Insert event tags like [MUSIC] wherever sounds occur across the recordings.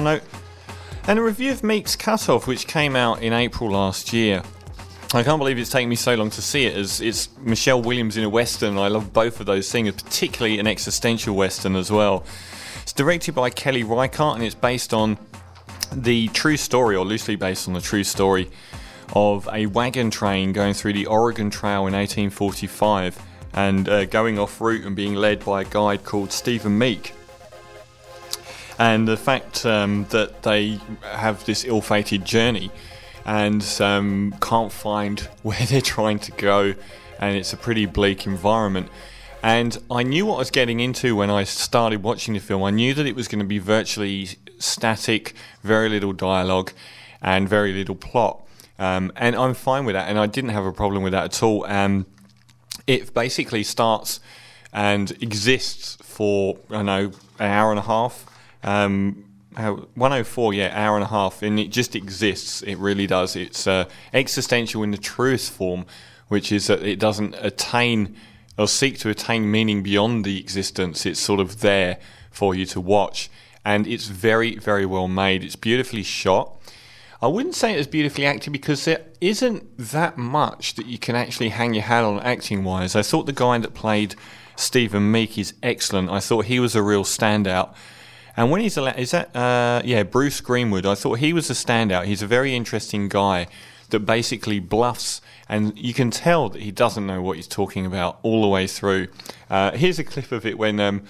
note. And a review of Meek's Cutoff, which came out in April last year. I can't believe it's taken me so long to see it, as it's Michelle Williams in a western. I love both of those things, particularly an existential western as well. It's directed by Kelly Reichardt, and it's based on the true story, or loosely based on the true story, of a wagon train going through the Oregon Trail in 1845 and uh, going off route and being led by a guide called Stephen Meek and the fact um, that they have this ill-fated journey and um, can't find [LAUGHS] where they're trying to go, and it's a pretty bleak environment. And I knew what I was getting into when I started watching the film. I knew that it was going to be virtually static, very little dialogue, and very little plot. Um, and I'm fine with that, and I didn't have a problem with that at all. Um, it basically starts and exists for I know an hour and a half, um, 104, yeah, hour and a half, and it just exists. It really does. It's uh, existential in the truest form, which is that it doesn't attain or seek to attain meaning beyond the existence. It's sort of there for you to watch, and it's very, very well made. It's beautifully shot. I wouldn't say it's beautifully acted because there isn't that much that you can actually hang your hat on acting wise. I thought the guy that played Stephen Meek is excellent. I thought he was a real standout. And when he's allowed, is that, uh, yeah, Bruce Greenwood. I thought he was a standout. He's a very interesting guy that basically bluffs, and you can tell that he doesn't know what he's talking about all the way through. Uh, here's a clip of it when. Um,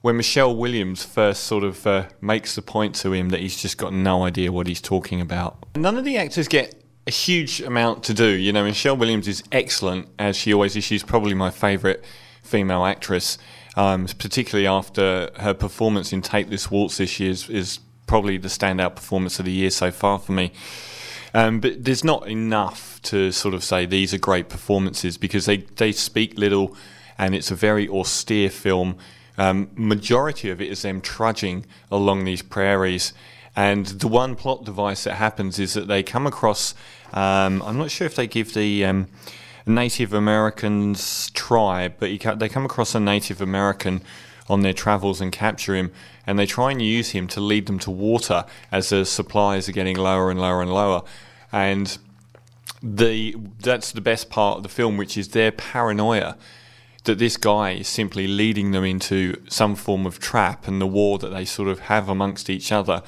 when Michelle Williams first sort of uh, makes the point to him that he's just got no idea what he's talking about. None of the actors get a huge amount to do. You know, Michelle Williams is excellent, as she always is. She's probably my favourite female actress um, particularly after her performance in Take This Waltz this year is, is, probably the standout performance of the year so far for me. Um, but there's not enough to sort of say these are great performances because they, they speak little and it's a very austere film. Um, majority of it is them trudging along these prairies. And the one plot device that happens is that they come across. Um, I'm not sure if they give the um, Native Americans tribe, but ca- they come across a Native American on their travels and capture him, and they try and use him to lead them to water as the supplies are getting lower and lower and lower. And the that's the best part of the film, which is their paranoia that this guy is simply leading them into some form of trap and the war that they sort of have amongst each other.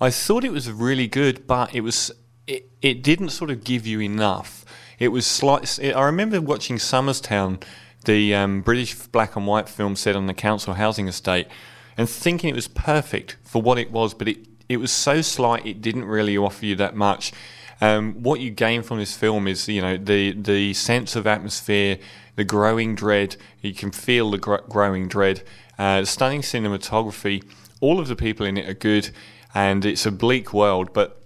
I thought it was really good, but it was it, it didn't sort of give you enough it was slight. I remember watching Somers Town, the um, British black and white film set on the council housing estate, and thinking it was perfect for what it was, but it it was so slight it didn't really offer you that much. Um, what you gain from this film is you know the the sense of atmosphere, the growing dread. You can feel the gr- growing dread. Uh, stunning cinematography. All of the people in it are good, and it's a bleak world, but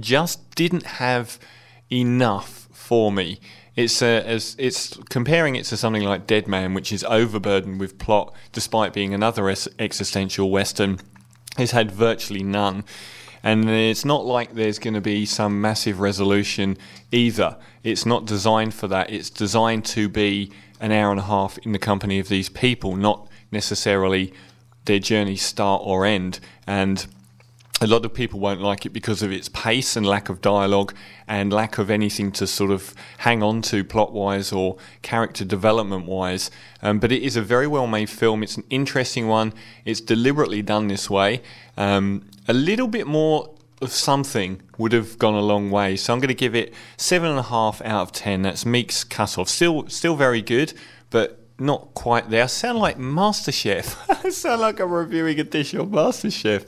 just didn't have enough for me. It's uh, as it's comparing it to something like Dead Man, which is overburdened with plot, despite being another es- existential western. Has had virtually none, and it's not like there's going to be some massive resolution either. It's not designed for that. It's designed to be an hour and a half in the company of these people, not necessarily their journey start or end. And a lot of people won't like it because of its pace and lack of dialogue and lack of anything to sort of hang on to plot wise or character development wise. Um, but it is a very well made film. It's an interesting one. It's deliberately done this way. Um, a little bit more of something would have gone a long way. So I'm going to give it seven and a half out of ten. That's Meek's cutoff. Still, still very good, but not quite there. I sound like MasterChef. [LAUGHS] I sound like I'm reviewing a dish on MasterChef.